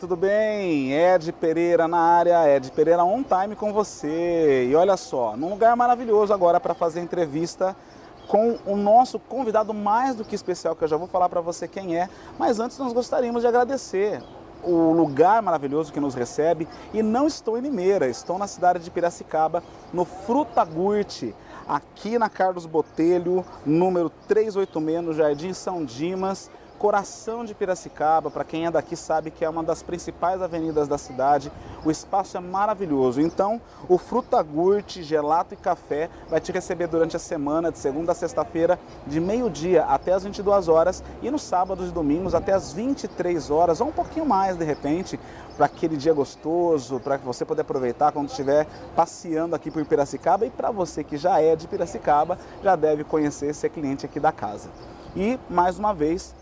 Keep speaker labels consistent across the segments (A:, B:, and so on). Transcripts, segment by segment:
A: tudo bem? Ed Pereira na área, Ed Pereira on time com você. E olha só, num lugar maravilhoso agora para fazer entrevista com o nosso convidado mais do que especial, que eu já vou falar para você quem é, mas antes nós gostaríamos de agradecer o lugar maravilhoso que nos recebe e não estou em Limeira, estou na cidade de Piracicaba, no Frutagurte, aqui na Carlos Botelho, número 386, no Jardim São Dimas coração de Piracicaba, para quem é daqui sabe que é uma das principais avenidas da cidade. O espaço é maravilhoso. Então, o Frutagurte, Gelato e Café vai te receber durante a semana, de segunda a sexta-feira, de meio-dia até as 22 horas e nos sábados e domingos até as 23 horas, ou um pouquinho mais de repente, para aquele dia gostoso, para você poder aproveitar quando estiver passeando aqui por Piracicaba e para você que já é de Piracicaba, já deve conhecer ser cliente aqui da casa. E mais uma vez,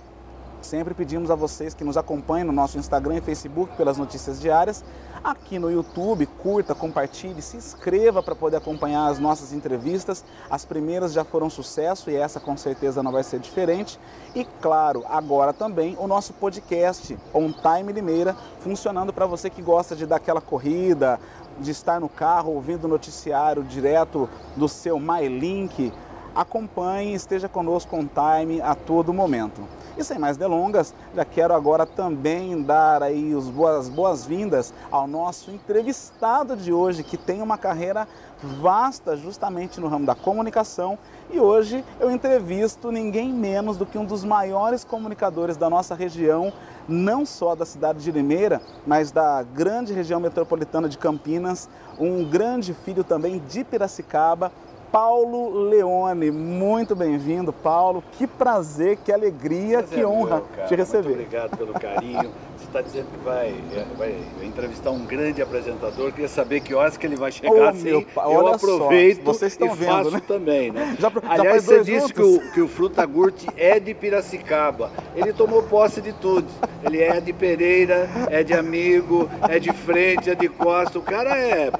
A: Sempre pedimos a vocês que nos acompanhem no nosso Instagram e Facebook pelas notícias diárias. Aqui no YouTube, curta, compartilhe, se inscreva para poder acompanhar as nossas entrevistas. As primeiras já foram sucesso e essa com certeza não vai ser diferente. E claro, agora também o nosso podcast On Time Limeira, funcionando para você que gosta de dar aquela corrida, de estar no carro ouvindo o noticiário direto do seu MyLink. Acompanhe, esteja conosco on time a todo momento. E sem mais delongas, já quero agora também dar aí as boas, boas-vindas ao nosso entrevistado de hoje, que tem uma carreira vasta justamente no ramo da comunicação. E hoje eu entrevisto ninguém menos do que um dos maiores comunicadores da nossa região, não só da cidade de Limeira, mas da grande região metropolitana de Campinas, um grande filho também de Piracicaba, Paulo Leone. Muito bem-vindo, Paulo. Que prazer, que alegria, prazer que honra
B: meu,
A: te receber.
B: Muito obrigado pelo carinho. Você está dizendo que vai, é, vai, entrevistar um grande apresentador. Queria saber que horas que ele vai chegar. Oh, assim, meu, eu aproveito só, vocês estão e vendo, faço né? também, né? Já, Aliás, você disse que o, que o Fruta Gurte é de Piracicaba. Ele tomou posse de tudo. Ele é de Pereira, é de amigo, é de frente, é de costa. O cara é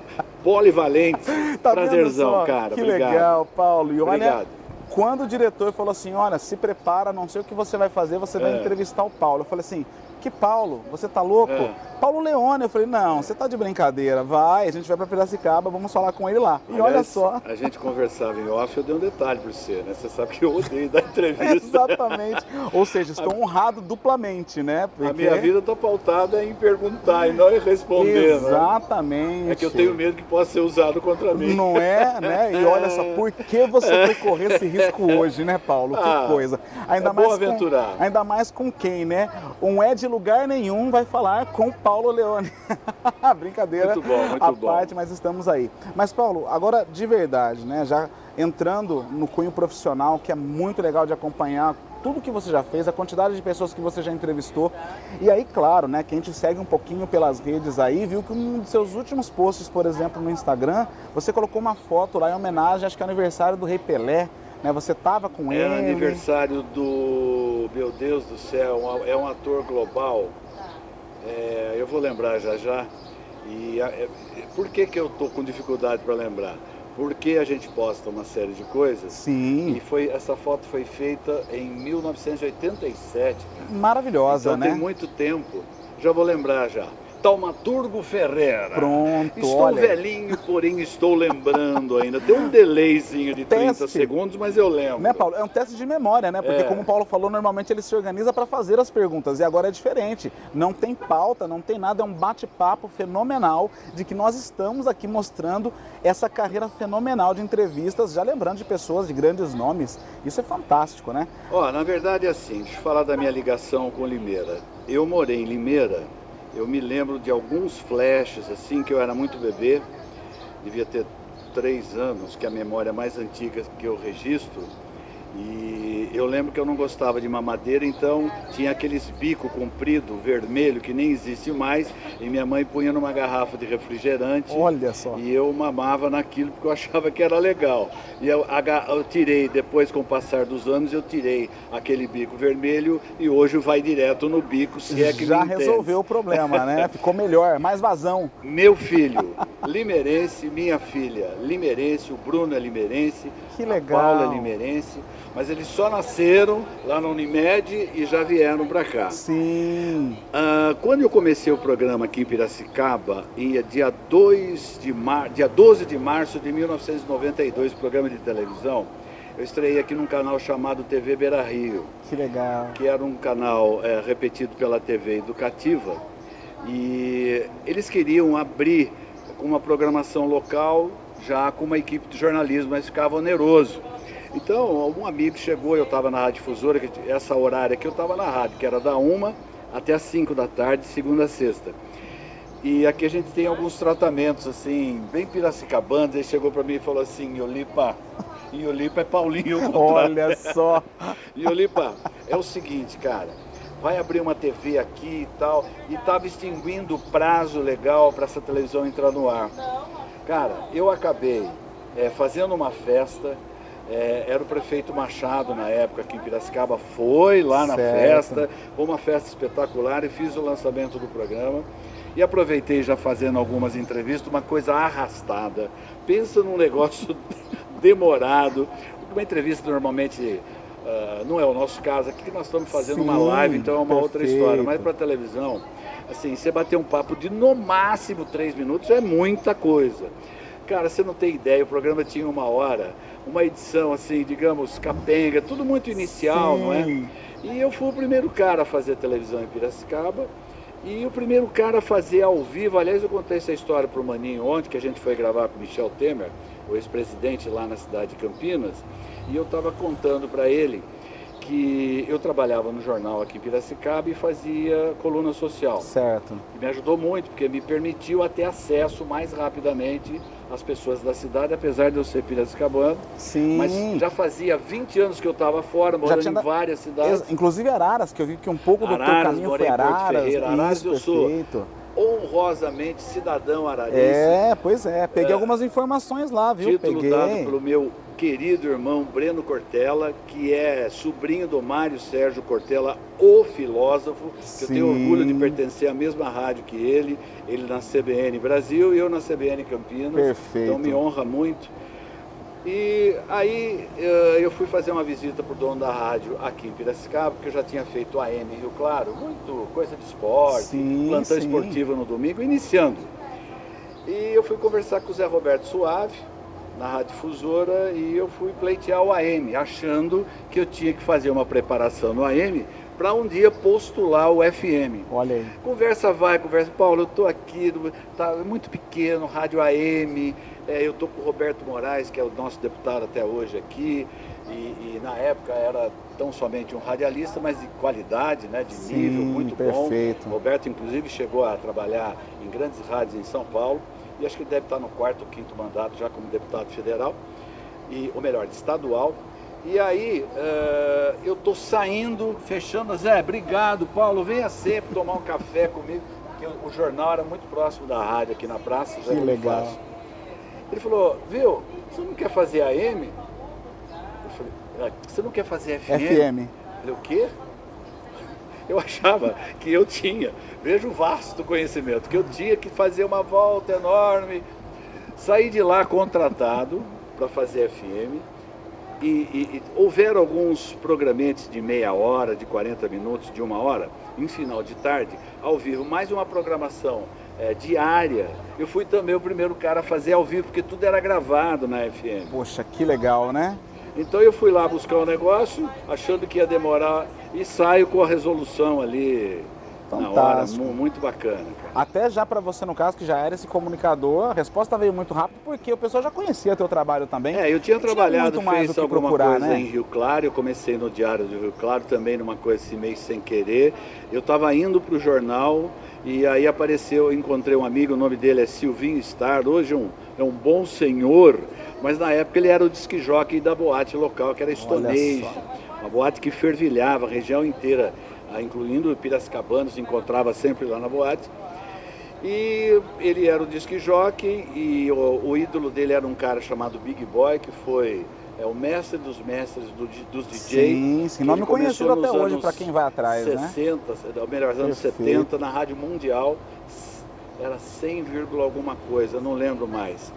B: polivalente. Tá Prazerzão, cara.
A: Que
B: Obrigado.
A: legal, Paulo. E olha, Obrigado. quando o diretor falou assim, olha, se prepara, não sei o que você vai fazer, você vai é. entrevistar o Paulo. Eu falei assim, que Paulo? Você tá louco? É. Paulo Leone. Eu falei, não, você tá de brincadeira. Vai, a gente vai para Piracicaba, vamos falar com ele lá. E Aliás, olha só.
B: A gente conversava em off, eu dei um detalhe para você, né? Você sabe que eu odeio dar entrevista.
A: Exatamente. Ou seja, estou a... honrado duplamente, né?
B: Porque... A minha vida está pautada em perguntar e não em responder.
A: Né? Exatamente.
B: Né? É que eu tenho medo que possa ser usado contra mim.
A: Não é, né? E olha só, por que você foi correr esse risco hoje, né, Paulo? Que ah, coisa.
B: Ainda é mais aventurar.
A: Com, ainda mais com quem, né? Um é de lugar nenhum vai falar com Paulo Leone. Brincadeira
B: muito bom, muito
A: à
B: bom.
A: parte, mas estamos aí. Mas Paulo, agora de verdade, né? Já entrando no cunho profissional, que é muito legal de acompanhar tudo que você já fez, a quantidade de pessoas que você já entrevistou. E aí, claro, né, quem te segue um pouquinho pelas redes aí, viu que um dos seus últimos posts, por exemplo, no Instagram, você colocou uma foto lá em homenagem, acho que é aniversário do Rei Pelé. Né, você estava com
B: é
A: ele.
B: É aniversário do. Meu Deus do céu, é um ator global. É, eu vou lembrar já já. E é, por que, que eu estou com dificuldade para lembrar? Porque a gente posta uma série de coisas.
A: Sim.
B: E foi, essa foto foi feita em 1987.
A: Maravilhosa,
B: então,
A: né?
B: Tem muito tempo. Já vou lembrar já. Taumaturgo Ferreira.
A: Pronto,
B: Estou
A: olha.
B: velhinho, porém estou lembrando ainda. Tem um delayzinho de 30 teste. segundos, mas eu lembro.
A: Né, Paulo? É um teste de memória, né? Porque é. como o Paulo falou, normalmente ele se organiza para fazer as perguntas. E agora é diferente. Não tem pauta, não tem nada. É um bate-papo fenomenal de que nós estamos aqui mostrando essa carreira fenomenal de entrevistas, já lembrando de pessoas de grandes nomes. Isso é fantástico, né?
B: Ó, na verdade é assim, deixa eu falar da minha ligação com Limeira. Eu morei em Limeira eu me lembro de alguns flashes, assim, que eu era muito bebê, devia ter três anos, que é a memória mais antiga que eu registro, e eu lembro que eu não gostava de mamadeira, então tinha aqueles bico comprido, vermelho, que nem existe mais, e minha mãe punha numa garrafa de refrigerante.
A: Olha só.
B: E eu mamava naquilo porque eu achava que era legal. E eu, eu tirei, depois com o passar dos anos, eu tirei aquele bico vermelho e hoje vai direto no bico, se é que
A: Já resolveu o problema, né? Ficou melhor, mais vazão.
B: Meu filho, limerense, minha filha, limerense, o Bruno é limerense,
A: que legal.
B: a Paula é limerense mas eles só nasceram lá na Unimed e já vieram para cá.
A: Sim.
B: Ah, quando eu comecei o programa aqui em Piracicaba, ia dia, 2 de mar... dia 12 de março de 1992, programa de televisão, eu estreiei aqui num canal chamado TV Beira Rio.
A: Que legal.
B: Que era um canal é, repetido pela TV Educativa. E eles queriam abrir com uma programação local, já com uma equipe de jornalismo, mas ficava oneroso. Então, algum amigo chegou, eu estava na Rádio Difusora, essa horária aqui eu estava na rádio, que era da 1 até as 5 da tarde, segunda a sexta. E aqui a gente tem alguns tratamentos, assim, bem piracicabandos. Ele chegou para mim e falou assim, Iolipa, Iolipa é Paulinho.
A: Olha só.
B: Iolipa, é o seguinte, cara, vai abrir uma TV aqui e tal, e estava extinguindo o prazo legal para essa televisão entrar no ar. Cara, eu acabei é, fazendo uma festa, é, era o prefeito Machado na época aqui em Piracicaba, foi lá na certo. festa, foi uma festa espetacular e fiz o lançamento do programa. E aproveitei já fazendo algumas entrevistas, uma coisa arrastada. Pensa num negócio demorado. Uma entrevista normalmente uh, não é o nosso caso, aqui que nós estamos fazendo Sim, uma live, então é uma perfeito. outra história. Mas para televisão, assim, você bater um papo de no máximo três minutos é muita coisa. Cara, você não tem ideia, o programa tinha uma hora uma edição assim, digamos, capenga, tudo muito inicial, Sim. não é? E eu fui o primeiro cara a fazer televisão em Piracicaba e o primeiro cara a fazer ao vivo. Aliás, eu contei essa história para o Maninho ontem, que a gente foi gravar com Michel Temer, o ex-presidente lá na cidade de Campinas, e eu estava contando para ele que eu trabalhava no jornal aqui em Piracicaba e fazia coluna social.
A: Certo.
B: E me ajudou muito, porque me permitiu ter acesso mais rapidamente às pessoas da cidade, apesar de eu ser piracicabano.
A: Sim.
B: Mas já fazia 20 anos que eu estava fora, morando tinha... em várias cidades.
A: Inclusive Araras, que eu vi que um pouco do
B: Araras,
A: teu caminho foi Araras.
B: Ferreira. Araras Isso, eu perfeito. sou honrosamente cidadão ararense.
A: É, pois é. Peguei é, algumas informações lá, viu?
B: Título Peguei. dado pelo meu querido irmão Breno Cortella, que é sobrinho do Mário Sérgio Cortella, o filósofo, que eu tenho orgulho de pertencer à mesma rádio que ele, ele na CBN Brasil e eu na CBN Campinas.
A: Perfeito.
B: Então me honra muito. E aí eh, eu fui fazer uma visita para o dono da rádio aqui em Piracicaba, porque eu já tinha feito a M Rio Claro, muito coisa de esporte, sim, plantão sim. esportivo no domingo, iniciando. E eu fui conversar com o Zé Roberto Suave, na Rádio Difusora e eu fui pleitear o AM, achando que eu tinha que fazer uma preparação no AM para um dia postular o FM.
A: Olha aí.
B: Conversa vai, conversa, Paulo, eu estou aqui, tá muito pequeno, rádio AM, é, eu estou com o Roberto Moraes, que é o nosso deputado até hoje aqui, e, e, na época era tão somente um radialista, mas de qualidade, né, de
A: Sim,
B: nível muito
A: perfeito.
B: bom. Roberto, inclusive, chegou a trabalhar em grandes rádios em São Paulo e acho que ele deve estar no quarto ou quinto mandato já como deputado federal, e, ou melhor, estadual. E aí uh, eu estou saindo, fechando, Zé, obrigado, Paulo, venha sempre tomar um café comigo, porque o, jornal era muito próximo da rádio aqui na praça.
A: Que legal. Fácil.
B: Ele falou, viu, você não quer fazer AM? Eu falei, ah, você não quer fazer FM?
A: FM.
B: Eu falei, o quê? Eu achava que eu tinha, veja o vasto conhecimento, que eu tinha que fazer uma volta enorme. Saí de lá contratado para fazer FM. E, e, e houveram alguns programetes de meia hora, de 40 minutos, de uma hora, em final de tarde, ao vivo, mais uma programação é, diária. Eu fui também o primeiro cara a fazer ao vivo, porque tudo era gravado na FM.
A: Poxa, que legal, né?
B: Então eu fui lá buscar o um negócio, achando que ia demorar, e saio com a resolução ali Fantástico. na hora, muito bacana. Cara.
A: Até já para você, no caso, que já era esse comunicador, a resposta veio muito rápido, porque o pessoal já conhecia teu trabalho também.
B: É, eu tinha trabalhado, tinha fez alguma procurar, coisa né? em Rio Claro, eu comecei no Diário do Rio Claro, também numa coisa assim meio sem querer. Eu estava indo para o jornal E aí apareceu, encontrei um amigo, o nome dele é Silvinho Star, hoje é um, é um bom senhor, mas na época ele era o disque jockey da boate local, que era Stone uma boate que fervilhava a região inteira, incluindo Piracicabana, se encontrava sempre lá na boate. E ele era o disque jockey e o, o ídolo dele era um cara chamado Big Boy, que foi é o mestre dos mestres do, dos DJs.
A: Sim, sim. Nome conhecido até hoje para quem vai atrás,
B: 60, né? Ou melhor, anos Perfeito. 70, na Rádio Mundial, era 100, alguma coisa, não lembro mais.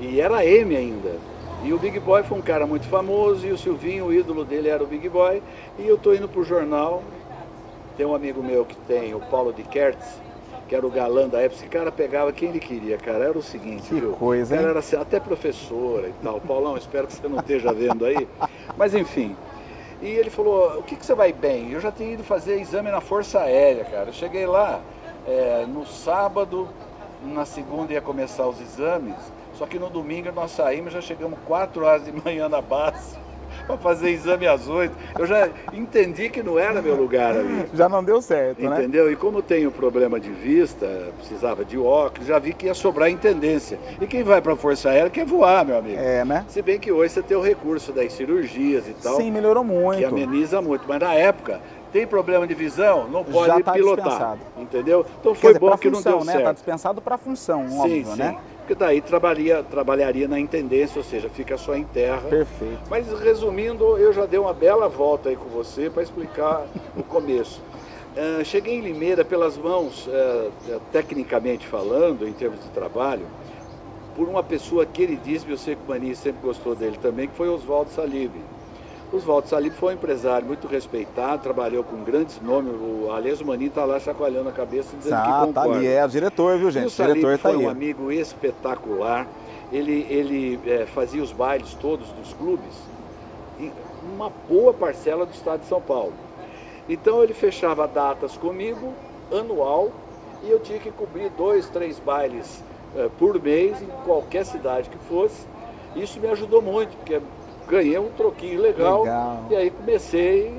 B: E era M ainda. E o Big Boy foi um cara muito famoso, e o Silvinho, o ídolo dele era o Big Boy. E eu estou indo para o jornal, tem um amigo meu que tem, o Paulo de Kertz, que era o galã da época, esse cara pegava quem ele queria, cara. Era o seguinte,
A: que
B: viu?
A: coisa,
B: hein? era assim, até professora e tal. Paulão, espero que você não esteja vendo aí. Mas enfim. E ele falou, o que, que você vai bem? Eu já tinha ido fazer exame na Força Aérea, cara. Eu cheguei lá é, no sábado, na segunda ia começar os exames, só que no domingo nós saímos, já chegamos 4 horas de manhã na base para fazer exame às oito. Eu já entendi que não era meu lugar ali.
A: Já não deu certo,
B: Entendeu? né? Entendeu? E como tenho problema de vista, precisava de óculos, já vi que ia sobrar intendência. E quem vai para a Força Aérea quer voar, meu amigo.
A: É, né?
B: Se bem que hoje você tem o recurso das cirurgias e tal.
A: Sim, melhorou muito.
B: Que ameniza muito. Mas na época, tem problema de visão, não pode tá pilotar. Dispensado. Entendeu? Então foi dizer, bom que função, não deu
A: né?
B: certo. Está
A: dispensado para função, sim, óbvio, sim. né?
B: Porque daí trabalharia, trabalharia na intendência, ou seja, fica só em terra.
A: Perfeito.
B: Mas resumindo, eu já dei uma bela volta aí com você para explicar o começo. Uh, cheguei em Limeira pelas mãos, uh, tecnicamente falando, em termos de trabalho, por uma pessoa queridíssima, eu sei que o Mani sempre gostou dele também, que foi Oswaldo Salib. Oswaldo Salib foi um empresário muito respeitado, trabalhou com grandes nomes. O Aliás Maninho está lá chacoalhando a cabeça dizendo ah, que concorda. Tá
A: ali, é o diretor, viu, gente? E o, o diretor
B: tá
A: foi
B: aí. um amigo espetacular. Ele, ele é, fazia os bailes todos dos clubes em uma boa parcela do estado de São Paulo. Então ele fechava datas comigo, anual, e eu tinha que cobrir dois, três bailes é, por mês em qualquer cidade que fosse. Isso me ajudou muito, porque ganhei um troquinho legal, legal. E aí comecei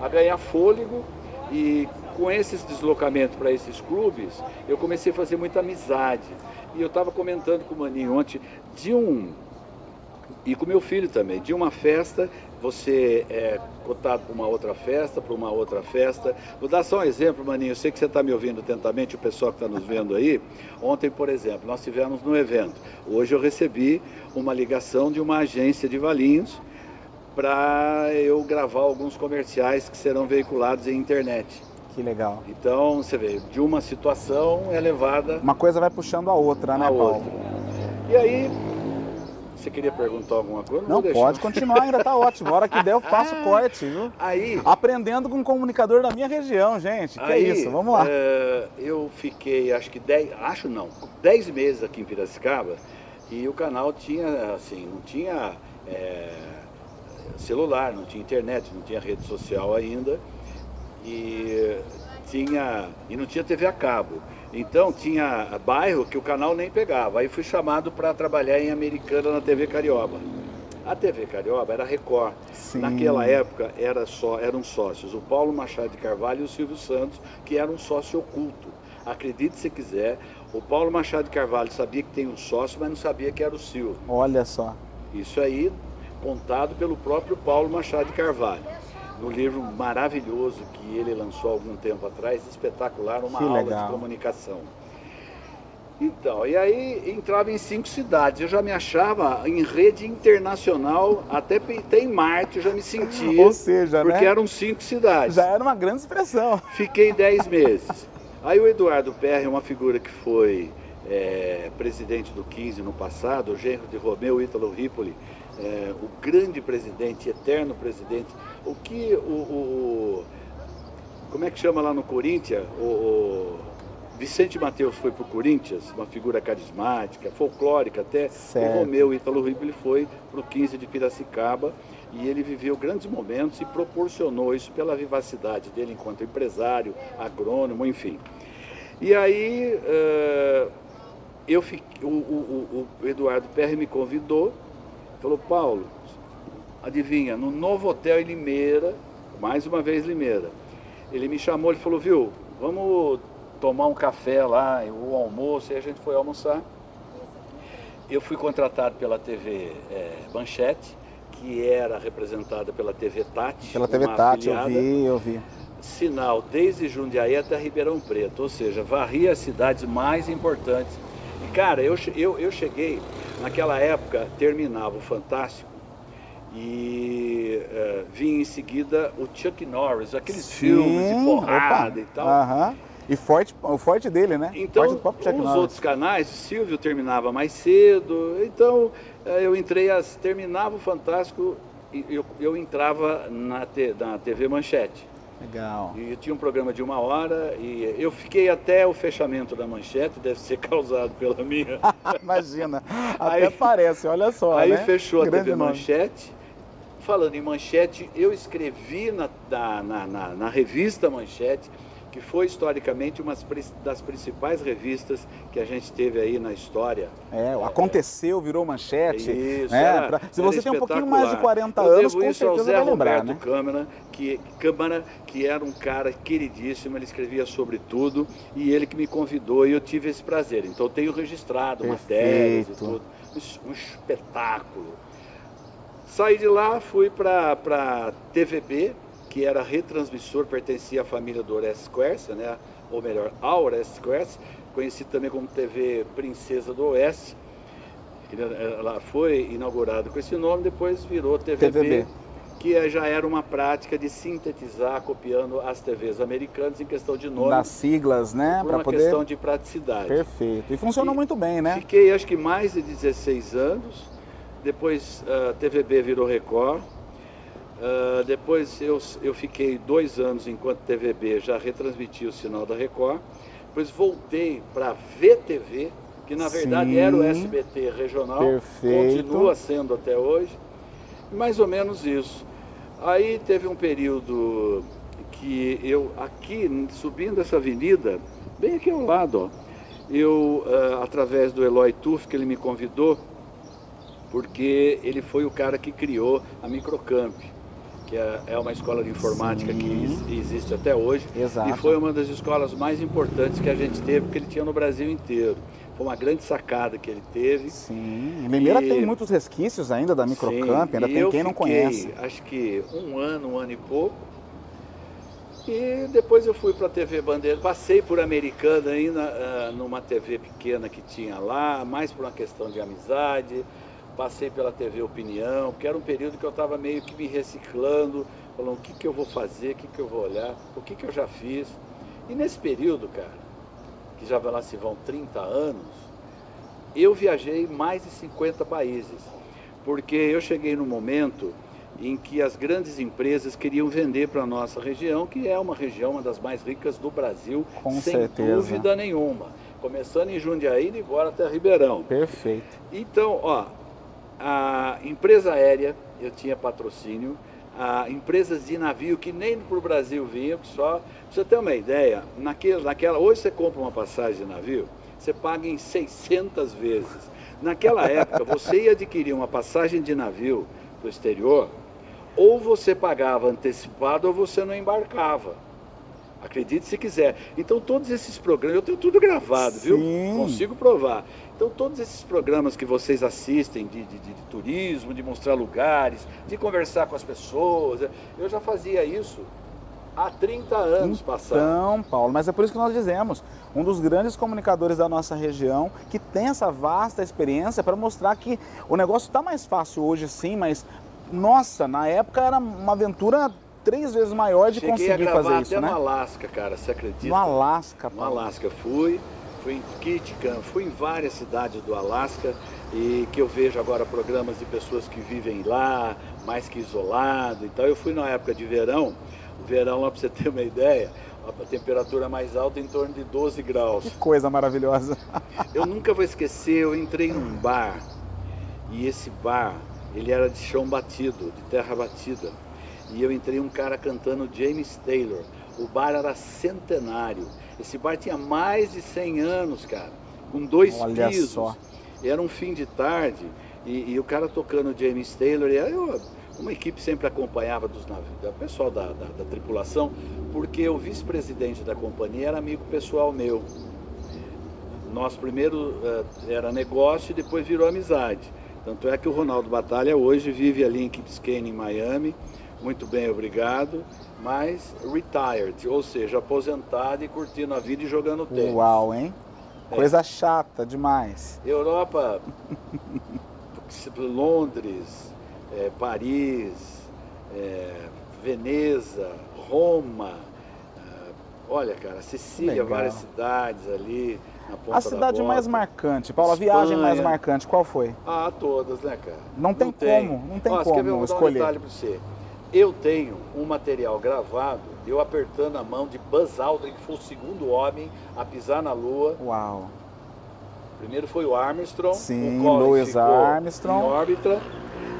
B: a ganhar fôlego e com esses deslocamentos para esses clubes, eu comecei a fazer muita amizade. E eu estava comentando com o Maninho ontem de um. E com meu filho também, de uma festa, você é cotado para uma outra festa, para uma outra festa. Vou dar só um exemplo, Maninho. Eu sei que você está me ouvindo atentamente, o pessoal que está nos vendo aí. Ontem, por exemplo, nós tivemos no evento. Hoje eu recebi uma ligação de uma agência de Valinhos para eu gravar alguns comerciais que serão veiculados em internet.
A: Que legal.
B: Então, você vê, de uma situação é levada.
A: Uma coisa vai puxando a outra, né,
B: a
A: Paulo?
B: Outra. E aí, você queria perguntar alguma coisa?
A: Não, não pode continuar, ainda tá ótimo. A hora que der eu faço corte, viu?
B: Aí.
A: Aprendendo com um comunicador da minha região, gente. Que
B: aí,
A: é isso, vamos lá.
B: É, eu fiquei, acho que 10, acho não, 10 meses aqui em Piracicaba e o canal tinha, assim, não tinha é, celular, não tinha internet, não tinha rede social ainda. E tinha. E não tinha TV a cabo. Então tinha bairro que o canal nem pegava. Aí fui chamado para trabalhar em Americana na TV Carioba. A TV Carioba era Record. Sim. Naquela época era só, eram sócios o Paulo Machado de Carvalho e o Silvio Santos, que era um sócio oculto. Acredite se quiser, o Paulo Machado de Carvalho sabia que tem um sócio, mas não sabia que era o Silvio.
A: Olha só.
B: Isso aí contado pelo próprio Paulo Machado de Carvalho. No livro maravilhoso que ele lançou algum tempo atrás, espetacular, uma que aula legal. de comunicação. Então, e aí entrava em cinco cidades. Eu já me achava em rede internacional, até, até em Marte eu já me sentia.
A: Ou seja,
B: porque
A: né?
B: eram cinco cidades.
A: Já era uma grande expressão.
B: Fiquei dez meses. Aí o Eduardo Perry, uma figura que foi é, presidente do 15 no passado, o genro de Romeu Ítalo Ripoli, é, o grande presidente, eterno presidente, o que o, o, como é que chama lá no Corinthians, o, o Vicente Mateus foi para o Corinthians, uma figura carismática, folclórica até,
A: certo.
B: o Romeu Ítalo Ripoli foi para o 15 de Piracicaba e ele viveu grandes momentos e proporcionou isso pela vivacidade dele enquanto empresário, agrônomo, enfim. E aí uh, eu fiquei, o, o, o, Eduardo Perry me convidou, falou, Paulo, adivinha, no novo hotel em Limeira, mais uma vez Limeira, ele me chamou, ele falou, viu, vamos tomar um café lá, o almoço, e a gente foi almoçar. Eu fui contratado pela TV é, Manchete, que era representada pela TV Tati.
A: Pela TV Tati, afiliada, eu vi, eu vi.
B: Sinal desde Jundiaí até Ribeirão Preto, ou seja, varria as cidades mais importantes. E cara, eu, eu, eu cheguei, naquela época terminava o Fantástico e uh, vinha em seguida o Chuck Norris, aqueles Sim, filmes de porrada opa, e tal.
A: -huh. E forte, o forte dele, né?
B: Então, os outros canais, Silvio terminava mais cedo, então eh, eu entrei, as, terminava o Fantástico e eu, eu entrava na, te, na TV Manchete.
A: Legal.
B: E tinha um programa de uma hora e eu fiquei até o fechamento da manchete, deve ser causado pela minha.
A: Imagina, até aí, parece, olha só.
B: Aí
A: né?
B: fechou Grande a TV nome. Manchete. Falando em manchete, eu escrevi na, na, na, na revista Manchete que foi historicamente uma das principais revistas que a gente teve aí na história.
A: É, aconteceu, virou manchete.
B: Isso,
A: né? era, pra, se você tem um pouquinho mais de 40 Eu anos, com
B: isso
A: certeza
B: ao Zé
A: vai lembrar,
B: Roberto
A: né?
B: Câmara, que, Câmara, que era um cara queridíssimo, ele escrevia sobre tudo e ele que me convidou e eu tive esse prazer. Então eu tenho registrado Perfeito. matérias e tudo. Um espetáculo. Saí de lá, fui para a TVB, que era retransmissor, pertencia à família do Orestes Quercia, né? ou melhor, ao Orestes Quercia, conhecido também como TV Princesa do Oeste. Ela foi inaugurada com esse nome, depois virou TVB, TVB, que já era uma prática de sintetizar, copiando as TVs americanas em questão de nome.
A: Das siglas, né?
B: Por uma
A: poder...
B: questão de praticidade.
A: Perfeito. E funcionou e muito bem, né?
B: Fiquei acho que mais de 16 anos, depois a TVB virou Record, Uh, depois eu, eu fiquei dois anos enquanto TVB já retransmitia o sinal da Record. Depois voltei para VTV, que na verdade Sim, era o SBT regional,
A: perfeito.
B: continua sendo até hoje. Mais ou menos isso. Aí teve um período que eu, aqui, subindo essa avenida, bem aqui ao lado, ó, eu, uh, através do Eloy Tuff, que ele me convidou, porque ele foi o cara que criou a Microcamp que é, é uma escola de informática Sim. que existe até hoje.
A: Exato.
B: E foi uma das escolas mais importantes que a gente teve, porque ele tinha no Brasil inteiro. Foi uma grande sacada que ele teve.
A: Sim. Limeira e... tem muitos resquícios ainda da Microcamp, ainda tem quem não conhece.
B: Acho que um ano, um ano e pouco. E depois eu fui para a TV Bandeira, passei por Americana ainda, uh, numa TV pequena que tinha lá, mais por uma questão de amizade passei pela TV Opinião, que era um período que eu estava meio que me reciclando, falando o que, que eu vou fazer, o que, que eu vou olhar, o que, que eu já fiz. E nesse período, cara, que já lá se vão 30 anos, eu viajei mais de 50 países, porque eu cheguei no momento em que as grandes empresas queriam vender para a nossa região, que é uma região uma das mais ricas do Brasil,
A: Com
B: sem
A: certeza.
B: dúvida nenhuma. Começando em Jundiaí e agora até Ribeirão.
A: Perfeito.
B: Então, ó, a empresa aérea, eu tinha patrocínio, a empresas de navio que nem para o Brasil vinham, só, pra você ter uma ideia, naquele, naquela, hoje você compra uma passagem de navio, você paga em 600 vezes. Naquela época, você ia adquirir uma passagem de navio para o exterior, ou você pagava antecipado ou você não embarcava. Acredite se quiser. Então todos esses programas, eu tenho tudo gravado,
A: Sim.
B: viu? Consigo provar. Então, todos esses programas que vocês assistem de, de, de, turismo, de mostrar lugares, de conversar com as pessoas, eu já fazia isso há 30 anos
A: então,
B: passados.
A: Então, Paulo, mas é por isso que nós dizemos, um dos grandes comunicadores da nossa região, que tem essa vasta experiência para mostrar que o negócio está mais fácil hoje sim, mas, nossa, na época era uma aventura três vezes maior de
B: Cheguei
A: conseguir
B: a
A: fazer isso,
B: até
A: né?
B: no Alasca, cara, você acredita?
A: No Alasca,
B: Paulo. No Alasca, fui fui em Kitkan, fui em várias cidades do Alasca e que eu vejo agora programas de pessoas que vivem lá, mais que isolado e tal. Eu fui na época de verão, o verão lá para você ter uma ideia, a temperatura mais alta em torno de 12 graus.
A: Que coisa maravilhosa.
B: eu nunca vou esquecer, eu entrei num bar e esse bar, ele era de chão batido, de terra batida. E eu entrei um cara cantando James Taylor. O bar era centenário. Esse bar tinha mais de 100 anos, cara, com dois
A: Olha
B: pisos.
A: Só.
B: Era um fim de tarde e, e o cara tocando James Taylor. E aí eu, uma equipe sempre acompanhava dos navios, o pessoal da, da, da tripulação, porque o vice-presidente da companhia era amigo pessoal meu. Nós primeiro uh, era negócio e depois virou amizade. Tanto é que o Ronaldo Batalha hoje vive ali em Biscayne, em Miami, muito bem, obrigado, mas retired, ou seja, aposentado e curtindo a vida e jogando tênis.
A: Uau, hein? É. Coisa chata demais.
B: Europa, Londres, é, Paris, é, Veneza, Roma, é, olha, cara, Sicília, Legal. várias cidades ali.
A: A cidade mais marcante, Paulo, a viagem mais marcante, qual foi?
B: Ah, todas, né, cara?
A: Não tem, não tem. como, não tem Ó, como ver, escolher.
B: Um detalhe pra você. Eu tenho um material gravado, eu apertando a mão de Buzz Aldrin, que foi o segundo homem a pisar na Lua.
A: Uau.
B: Primeiro foi o Armstrong,
A: Sim, o Louis Armstrong.
B: em órbita.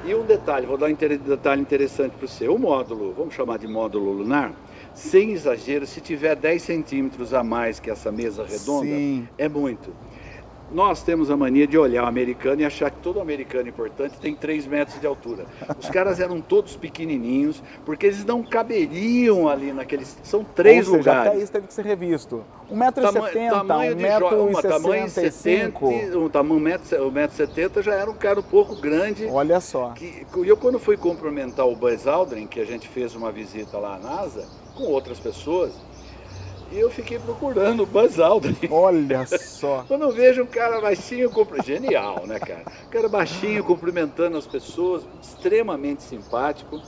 B: E um detalhe, vou dar um detalhe interessante para você. O módulo, vamos chamar de módulo lunar, sem exagero, se tiver 10 centímetros a mais que essa mesa redonda, Sim. é muito. Nós temos a mania de olhar o americano e achar que todo americano importante tem 3 metros de altura. Os caras eram todos pequenininhos, porque eles não caberiam ali naqueles... São três Ou seja, lugares.
A: até isso teve que ser revisto. 1,70m, tamanho 1,65m. Tamanho 70,
B: um tamanho 1,70m já era um cara um pouco grande.
A: Olha só.
B: E eu quando fui cumprimentar o Buzz Aldrin, que a gente fez uma visita lá à NASA, com outras pessoas, e eu fiquei procurando o Buzz Aldrin.
A: Olha só.
B: Quando eu vejo um cara baixinho, genial, né, cara? Um cara baixinho, cumprimentando as pessoas, extremamente simpático.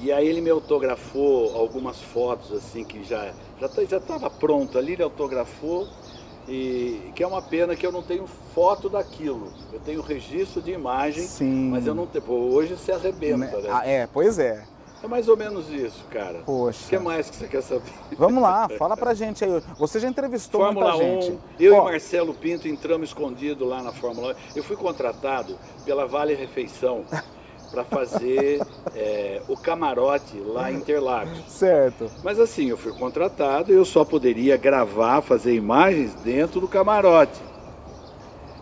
B: E aí ele me autografou algumas fotos, assim, que já já tá, já estava pronto ali, ele autografou. E que é uma pena que eu não tenho foto daquilo. Eu tenho registro de imagem,
A: Sim.
B: mas eu não tenho. Hoje se arrebenta, né?
A: Ah, é, pois é.
B: É mais ou menos isso, cara.
A: Poxa.
B: O que mais que você quer saber?
A: Vamos lá, fala pra gente aí. Você já entrevistou
B: Fórmula
A: muita gente.
B: 1, eu Ó, e Marcelo Pinto entramos escondido lá na Fórmula 1. Eu fui contratado pela Vale Refeição para fazer é, o camarote lá em Interlagos.
A: Certo.
B: Mas assim, eu fui contratado e eu só poderia gravar, fazer imagens dentro do camarote.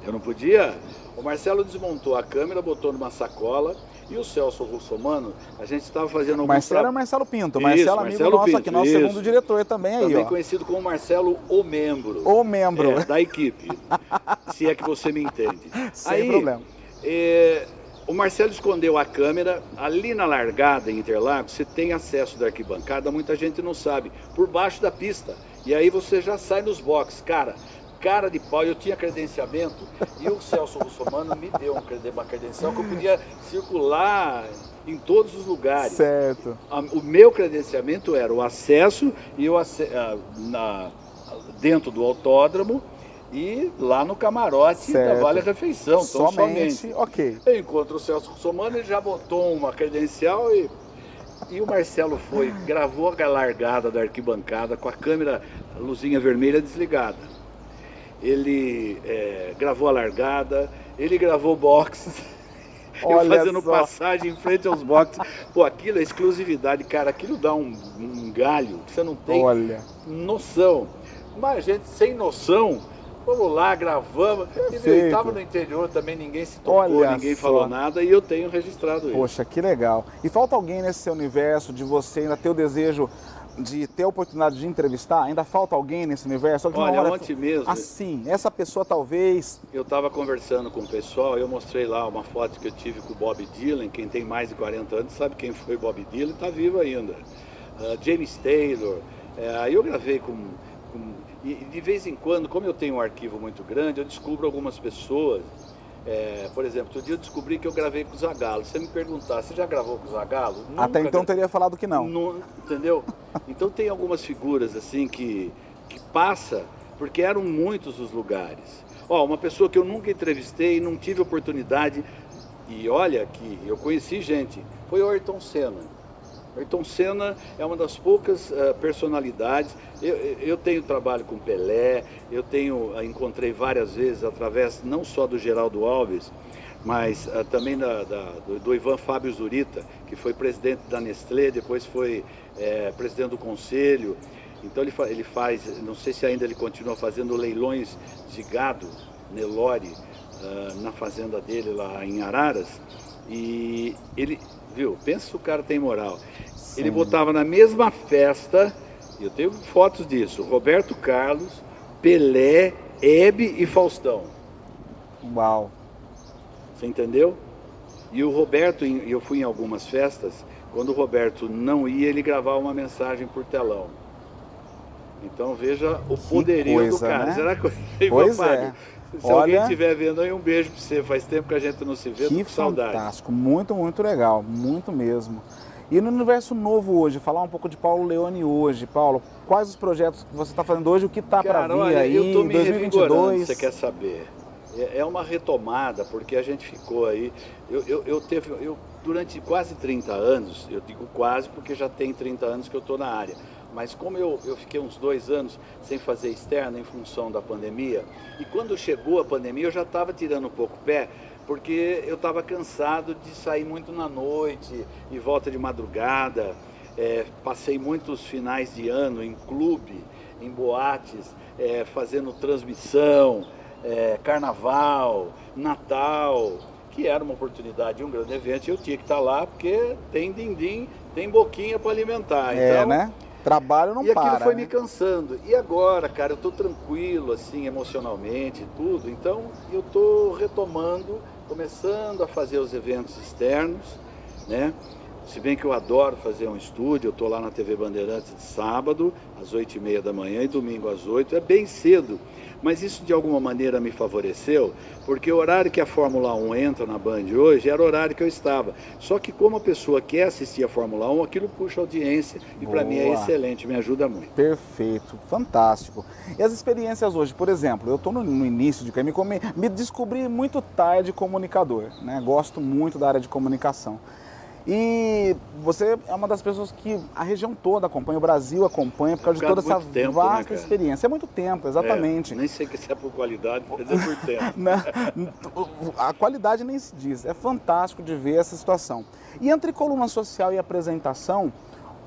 B: Eu não podia. O Marcelo desmontou a câmera, botou numa sacola e o Celso Russomano, a gente estava fazendo alguns...
A: Marcelo é Marcelo Pinto, Marcelo isso, amigo Marcelo nosso Pinto, aqui, nosso isso. segundo diretor também aí,
B: Também
A: ó.
B: conhecido como Marcelo o Membro.
A: O Membro.
B: É, da equipe, se é que você me entende.
A: Sem
B: aí,
A: problema.
B: É, o Marcelo escondeu a câmera ali na largada em Interlagos, você tem acesso da arquibancada, muita gente não sabe, por baixo da pista. E aí você já sai nos boxes. Cara, cara de pau, eu tinha credenciamento e o Celso Russomano me deu uma credencial que eu podia circular em todos os lugares.
A: Certo.
B: O meu credenciamento era o acesso e o na, dentro do autódromo e lá no camarote certo. da Vale Refeição.
A: Então, somente, somente. ok.
B: Eu encontro o Celso Russomano, ele já botou uma credencial e e o Marcelo foi, gravou a largada da arquibancada com a câmera, a luzinha vermelha desligada ele é, gravou a largada, ele gravou boxes. eu fazendo só. passagem em frente aos boxes. Pô, aquilo é exclusividade, cara. Aquilo dá um, um galho que você não tem
A: Olha.
B: noção. Mas gente sem noção, vamos lá, gravamos. E estava no interior também, ninguém se tocou, Olha ninguém só. falou nada e eu tenho registrado isso.
A: Poxa, que legal. E falta alguém nesse seu universo de você ainda ter o desejo de ter a oportunidade de entrevistar? Ainda falta alguém nesse universo?
B: Olha, hora... ontem mesmo.
A: Assim, essa pessoa talvez.
B: Eu estava conversando com o pessoal, eu mostrei lá uma foto que eu tive com o Bob Dylan. Quem tem mais de 40 anos sabe quem foi Bob Dylan, está vivo ainda. Uh, James Taylor. É, aí uh, eu gravei com, com. E de vez em quando, como eu tenho um arquivo muito grande, eu descubro algumas pessoas é, por exemplo, outro dia eu descobri que eu gravei com o Zagalo. Se você me perguntar, você já gravou com o Zagalo?
A: Nunca Até então teria falado que não.
B: não entendeu? então tem algumas figuras assim que, que passa, porque eram muitos os lugares. Ó, uma pessoa que eu nunca entrevistei, não tive oportunidade, e olha que eu conheci gente, foi o Ayrton Senna. Ayrton Senna é uma das poucas uh, personalidades. Eu, eu, tenho trabalho com Pelé, eu tenho uh, encontrei várias vezes através não só do Geraldo Alves, mas uh, também da, da, do, do, Ivan Fábio Zurita, que foi presidente da Nestlé, depois foi é, presidente do conselho. Então ele, fa ele faz, não sei se ainda ele continua fazendo leilões de gado, Nelore, na fazenda dele lá em Araras. E ele, viu, pensa se o cara tem moral. Sim. Ele botava na mesma festa, eu tenho fotos disso, Roberto Carlos, Pelé, Hebe e Faustão.
A: Uau.
B: Você entendeu? E o Roberto, eu fui em algumas festas, quando o Roberto não ia, ele gravava uma mensagem por telão. Então veja o poderio coisa, do cara.
A: Né?
B: Será
A: que pois é.
B: Se Olha, alguém estiver vendo aí, um beijo para você. Faz tempo que a gente não se vê,
A: que
B: com saudade.
A: fantástico, muito, muito legal, muito mesmo. E no universo novo hoje, falar um pouco de Paulo Leone hoje. Paulo, quais os projetos que você está fazendo hoje? O que está para vir olha, aí
B: eu tô me 2022? Você quer saber? É, é uma retomada, porque a gente ficou aí. Eu, eu, eu, teve, eu durante quase 30 anos, eu digo quase porque já tem 30 anos que eu estou na área, mas como eu, eu fiquei uns dois anos sem fazer externa em função da pandemia, e quando chegou a pandemia eu já estava tirando um pouco o pé, porque eu estava cansado de sair muito na noite e volta de madrugada. É, passei muitos finais de ano em clube, em boates, é, fazendo transmissão, é, carnaval, Natal, que era uma oportunidade, um grande evento, e eu tinha que estar lá porque tem din-din, tem boquinha para alimentar.
A: É, então, né? Trabalho não
B: e para.
A: E
B: aquilo foi
A: né?
B: me cansando. E agora, cara, eu estou tranquilo, assim, emocionalmente e tudo. Então, eu estou retomando, começando a fazer os eventos externos, né? Se bem que eu adoro fazer um estúdio, eu estou lá na TV Bandeirantes de sábado, às oito e meia da manhã, e domingo às oito, é bem cedo. Mas isso de alguma maneira me favoreceu, porque o horário que a Fórmula 1 entra na Band hoje era o horário que eu estava. Só que como a pessoa quer assistir a Fórmula 1, aquilo puxa audiência e para mim é excelente, me ajuda muito.
A: Perfeito, fantástico. E as experiências hoje, por exemplo, eu estou no, no, início de me, me descobri muito tarde comunicador, né? Gosto muito da área de comunicação. E você é uma das pessoas que a região toda acompanha, o Brasil acompanha por causa de toda essa tempo, né, vasta né, experiência. É muito tempo, exatamente.
B: É, nem sei se é por qualidade, mas é por tempo.
A: a qualidade nem se diz. É fantástico de ver essa situação. E entre coluna social e apresentação,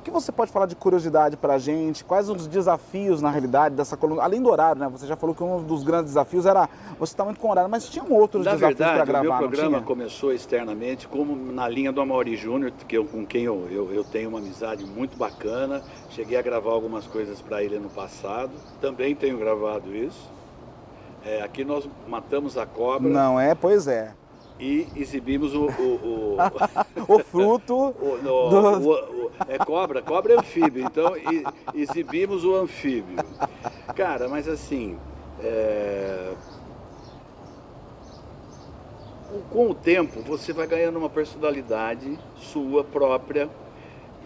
A: que você pode falar de curiosidade para a gente? Quais os desafios, na realidade, dessa coluna? Além do horário, né? Você já falou que um dos grandes desafios era você estar tá muito com horário, mas tinham outros
B: na
A: desafios para gravar,
B: o meu programa começou externamente, como na linha do Amaury Júnior, que eu, com quem eu, eu, eu tenho uma amizade muito bacana. Cheguei a gravar algumas coisas para ele no passado. Também tenho gravado isso. É, aqui nós matamos a cobra.
A: Não é? Pois é
B: e exibimos o. O,
A: o, o fruto.
B: O, no, do... é cobra, cobra é anfíbio, então exibimos o anfíbio. Cara, mas assim. É... Com o tempo você vai ganhando uma personalidade sua própria.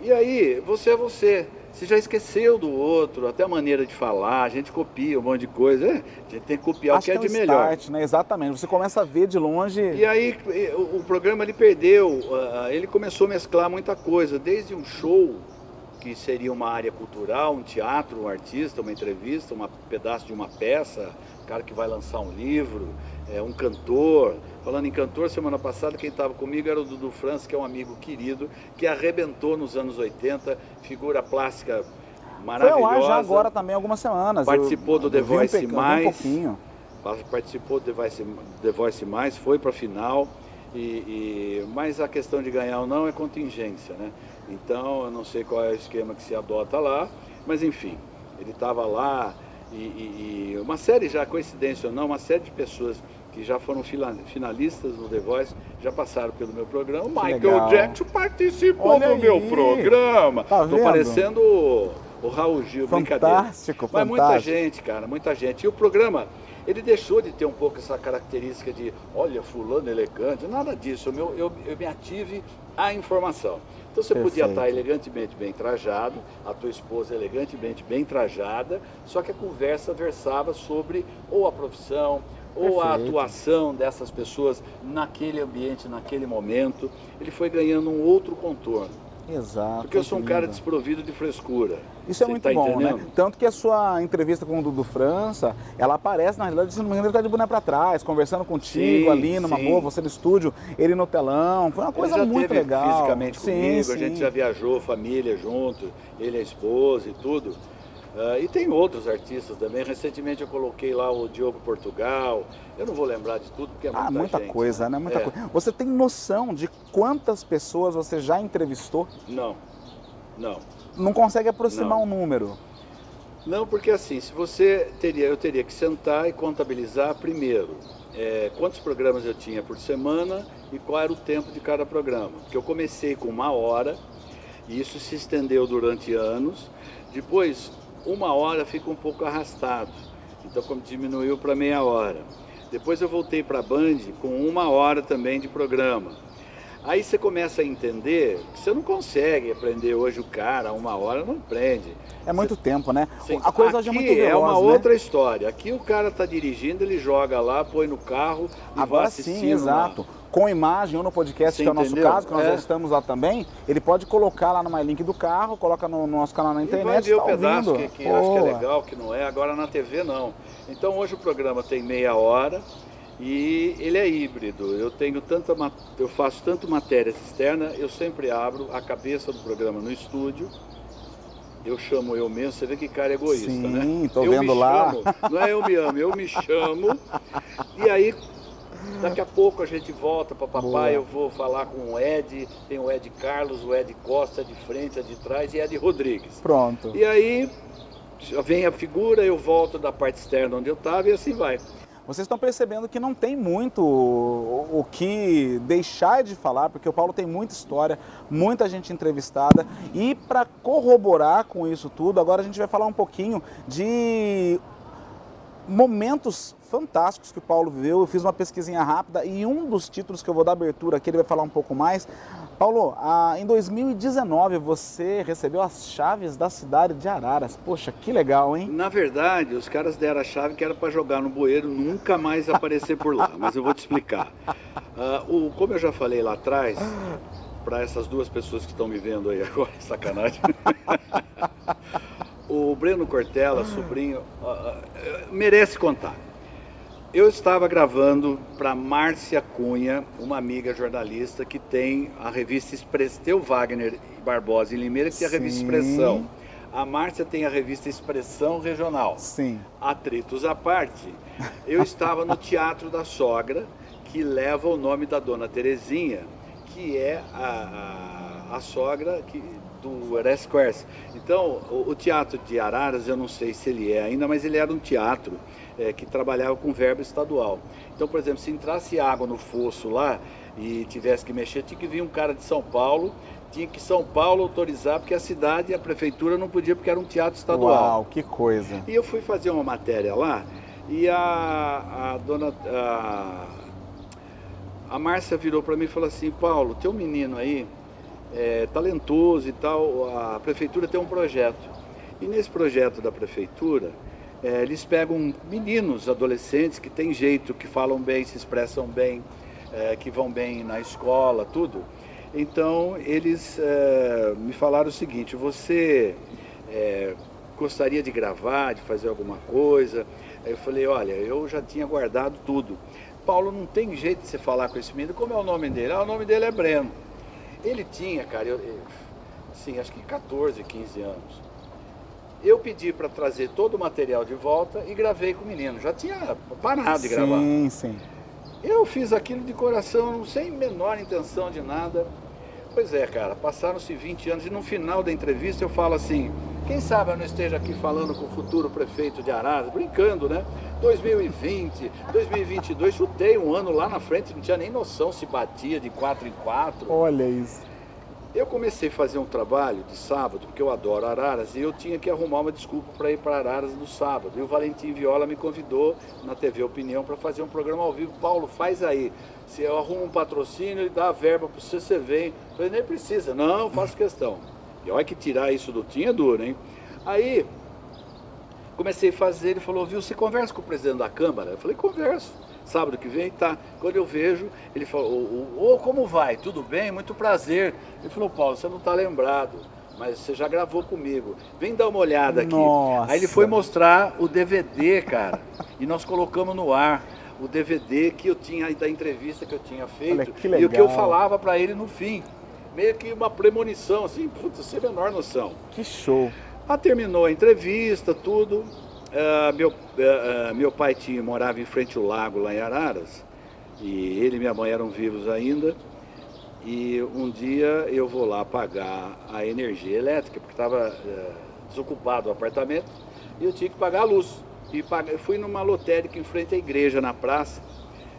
B: E aí, você é você. Você já esqueceu do outro, até a maneira de falar, a gente copia um monte de coisa. É, a gente tem que copiar
A: Acho
B: o que,
A: é,
B: é de melhor.
A: Start, né? Exatamente. Você começa a ver de longe.
B: E aí o, programa ele perdeu, uh, ele começou a mesclar muita coisa, desde um show que seria uma área cultural, um teatro, um artista, uma entrevista, um pedaço de uma peça, um cara que vai lançar um livro, é, um cantor. Falando em cantor, semana passada quem estava comigo era o Dudu França, que é um amigo querido, que arrebentou nos anos 80, figura plástica maravilhosa. Foi ao
A: ar já agora também, algumas semanas.
B: Participou eu, do The Voice um Mais. Um participou do The Voice, The Voice Mais, foi para a final. E, e, mas a questão de ganhar ou não é contingência, né? Então eu não sei qual é o esquema que se adota lá, mas enfim, ele estava lá e, e, e, uma série já, coincidência ou não, uma série de pessoas que já foram finalistas no The Voice, já passaram pelo meu programa. O Michael legal. Jackson participou Olha do aí. meu programa. Tá Tô parecendo o, o Raul Gil,
A: fantástico,
B: brincadeira.
A: Fantástico,
B: Mas muita gente, cara, muita gente. E o programa, ele deixou de ter um pouco essa característica de, olha, fulano elegante, nada disso. Eu, eu, eu, eu me ative à informação. Então você Perfeito. podia estar elegantemente bem trajado, a tua esposa elegantemente bem trajada, só que a conversa versava sobre ou a profissão, ou a atuação dessas pessoas naquele ambiente, naquele momento, ele foi ganhando um outro contorno.
A: Exato.
B: Porque eu sou um cara desprovido de frescura.
A: Isso é muito tá bom, né? entendendo? né? Tanto que a sua entrevista com o Dudu França, ela aparece, na realidade, se não me engano, ele tá de boné pra trás, conversando contigo sim, ali numa sim. boa, você no estúdio, ele no telão. Foi uma coisa muito legal.
B: fisicamente comigo, sim, a gente já viajou, família junto, ele a esposa e tudo. Uh, e tem outros artistas também. Recentemente eu coloquei lá o Diogo Portugal. Eu não vou lembrar de tudo, porque é muita,
A: ah, muita
B: gente,
A: coisa, né? Muita é. coisa. Você tem noção de quantas pessoas você já entrevistou?
B: Não, não.
A: Não consegue aproximar
B: não.
A: um número?
B: Não, porque assim, se você teria, eu teria que sentar e contabilizar primeiro é, quantos programas eu tinha por semana e qual era o tempo de cada programa. Porque eu comecei com uma hora e isso se estendeu durante anos. Depois, uma hora fica um pouco arrastado, então como diminuiu para meia hora. Depois eu voltei para a Band com uma hora também de programa. Aí você começa a entender que você não consegue aprender hoje o cara, uma hora não aprende.
A: É muito
B: você...
A: tempo, né?
B: Sim.
A: A coisa hoje é muito veloz,
B: é uma
A: né?
B: outra história. Aqui o cara está dirigindo, ele joga lá, põe no carro e
A: Agora
B: vai assistindo.
A: sim, exato. Lá. Com imagem ou no podcast, Você que é o nosso entendeu? caso, que nós é. já estamos lá também, ele pode colocar lá no MyLink do carro, coloca no, nosso canal na internet. E vai
B: ver
A: tá
B: o pedaço ouvindo. que, que acho que é legal, que não é. Agora na TV não. Então hoje o programa tem meia hora e ele é híbrido. Eu tenho tanta eu faço tanto matéria externa, eu sempre abro a cabeça do programa no estúdio. Eu chamo eu mesmo, você vê que cara egoísta,
A: Sim,
B: né?
A: Sim, tô eu vendo lá.
B: Chamo, não é eu me amo, eu me chamo. E aí Daqui a pouco a gente volta para papai, Boa. eu vou falar com o Ed, tem o Ed Carlos, o Ed Costa de frente, de trás e Ed Rodrigues.
A: Pronto.
B: E aí vem a figura, eu volto da parte externa onde eu estava e assim vai.
A: Vocês estão percebendo que não tem muito o, que deixar de falar, porque o Paulo tem muita história, muita gente entrevistada. E para corroborar com isso tudo, agora a gente vai falar um pouquinho de momentos fantásticos que o Paulo viveu. Eu fiz uma pesquisinha rápida e um dos títulos que eu vou dar abertura aqui, ele vai falar um pouco mais, Paulo, ah, em 2019 você recebeu as chaves da cidade de Araras. Poxa, que legal, hein?
B: Na verdade, os caras deram a chave que era para jogar no bueiro, nunca mais aparecer por lá. Mas eu vou te explicar. Ah, o, como eu já falei lá atrás, para essas duas pessoas que estão me vendo aí agora, sacanagem. o Breno Cortella, sobrinho, uh, uh, merece contar. Eu estava gravando para Márcia Cunha, uma amiga jornalista que tem a revista Expressão, Wagner Barbosa em Limeira, que tem a revista Expressão. A Márcia tem a revista Expressão Regional.
A: Sim.
B: Atritos à parte, eu estava no Teatro da Sogra, que leva o nome da dona Terezinha, que é a, a, a sogra que, do Eres Então, o, o, Teatro de Araras, eu não sei se ele é ainda, mas ele era um teatro é, que trabalhava com verba estadual. Então, por exemplo, se entrasse água no fosso lá e tivesse que mexer, tinha que vir um cara de São Paulo, tinha que São Paulo autorizar, porque a cidade e a prefeitura não podia, porque era um teatro estadual.
A: Uau, que coisa!
B: E eu fui fazer uma matéria lá e a, a dona. A, a Márcia virou para mim e falou assim: Paulo, teu menino aí é talentoso e tal, a prefeitura tem um projeto. E nesse projeto da prefeitura, é, eles pegam meninos, adolescentes que têm jeito, que falam bem, se expressam bem, é, que vão bem na escola, tudo. Então eles é, me falaram o seguinte: você é, gostaria de gravar, de fazer alguma coisa? Aí eu falei: olha, eu já tinha guardado tudo. Paulo, não tem jeito de você falar com esse menino. Como é o nome dele? Ah, o nome dele é Breno. Ele tinha, cara, eu, assim, acho que 14, 15 anos eu pedi para trazer todo o material de volta e gravei com o menino. Já tinha parado de gravar.
A: Sim, sim.
B: Eu fiz aquilo de coração, sem menor intenção de nada. Pois é, cara, passaram-se 20 anos e no final da entrevista eu falo assim: quem sabe eu não esteja aqui falando com o futuro prefeito de Araras, brincando, né? 2020, 2022, chutei um ano lá na frente, não tinha nem noção se batia de 4 em 4.
A: Olha isso.
B: Eu comecei a fazer um trabalho de sábado, porque eu adoro Araras, e eu tinha que arrumar uma desculpa para ir para Araras no sábado. E o Valentim Viola me convidou na TV Opinião para fazer um programa ao vivo. Paulo, faz aí. Se eu arrumo um patrocínio, ele dá a verba para você, você vem. Eu falei, nem precisa. Não, faço questão. E olha que tirar isso do tinha é duro, hein? Aí, comecei a fazer, ele falou, viu, você conversa com o presidente da Câmara? Eu falei, converso sábado que vem, tá. Quando eu vejo, ele falou, ô, ô, como vai? Tudo bem? Muito prazer. Ele falou, Paulo, você não está lembrado, mas você já gravou comigo. Vem dar uma olhada aqui.
A: Nossa.
B: Aí ele foi mostrar o DVD, cara, e nós colocamos no ar o DVD que eu tinha da entrevista que eu tinha feito
A: e
B: o que eu falava para ele no fim. Meio que uma premonição, assim, puta, sem a menor noção.
A: Que show.
B: Ah, terminou a entrevista, tudo. Uh, meu, uh, uh, meu pai tinha, morava em frente ao lago lá em Araras, e ele e minha mãe eram vivos ainda. E um dia eu vou lá pagar a energia elétrica, porque estava desocupado o apartamento, e eu tinha que pagar a luz. E paguei, fui numa lotérica em frente à igreja, na praça.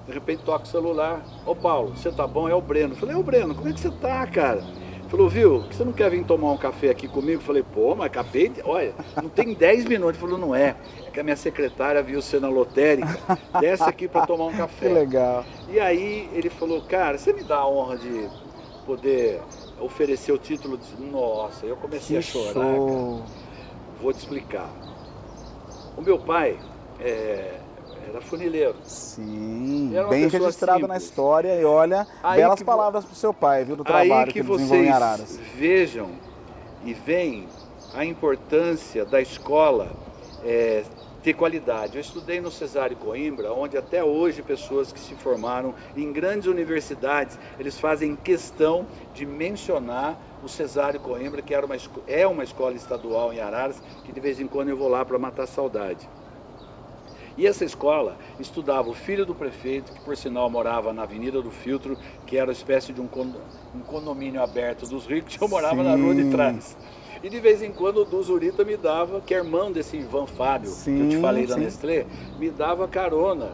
B: De repente toca o celular. Ô Paulo, você tá bom? É o Breno. falei, ô Breno, como é que você tá, cara? Falou, viu, você não quer vir tomar um café aqui comigo? falei, pô, mas acabei de... Olha, não tem 10 minutos. Ele falou, não é. É que a minha secretária viu você na lotérica. Desce aqui para tomar um café.
A: Que legal.
B: E aí ele falou, cara, você me dá a honra de poder oferecer o título? De... Nossa, eu comecei que a chorar, show. cara. Vou te explicar. O meu pai é, era funileiro.
A: Sim, bem registrado simples. na história e olha, aí belas palavras para o seu pai, viu, do trabalho que, que vocês em Araras.
B: vejam e veem a importância da escola é, ter qualidade. Eu estudei no Cesário Coimbra, onde até hoje pessoas que se formaram em grandes universidades, eles fazem questão de mencionar o Cesário Coimbra, que era uma, é uma escola estadual em Araras, que de vez em quando eu vou lá para matar saudade. E essa escola estudava o filho do prefeito, que por sinal morava na Avenida do Filtro, que era uma espécie de um, condomínio aberto dos ricos, eu morava Sim. na rua de trás. E de vez em quando o do Zurita me dava, que é irmão desse Ivan Fábio, sim, que eu te falei da Nestlé, me dava carona.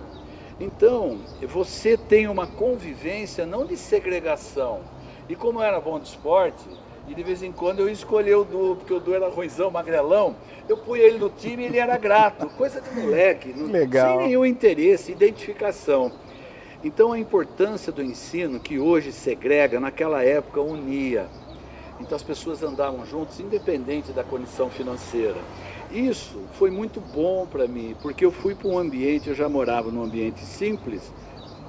B: Então, você tem uma convivência não de segregação, e como eu era bom de esporte, e de vez em quando eu escolhi o Du, porque o Du era ruizão, magrelão, eu pus ele no time e ele era grato. Coisa de moleque,
A: Legal.
B: sem nenhum interesse, identificação. Então a importância do ensino, que hoje segrega, naquela época unia. Então as pessoas andavam juntos, independente da condição financeira. Isso foi muito bom para mim, porque eu fui para um ambiente, eu já morava num ambiente simples,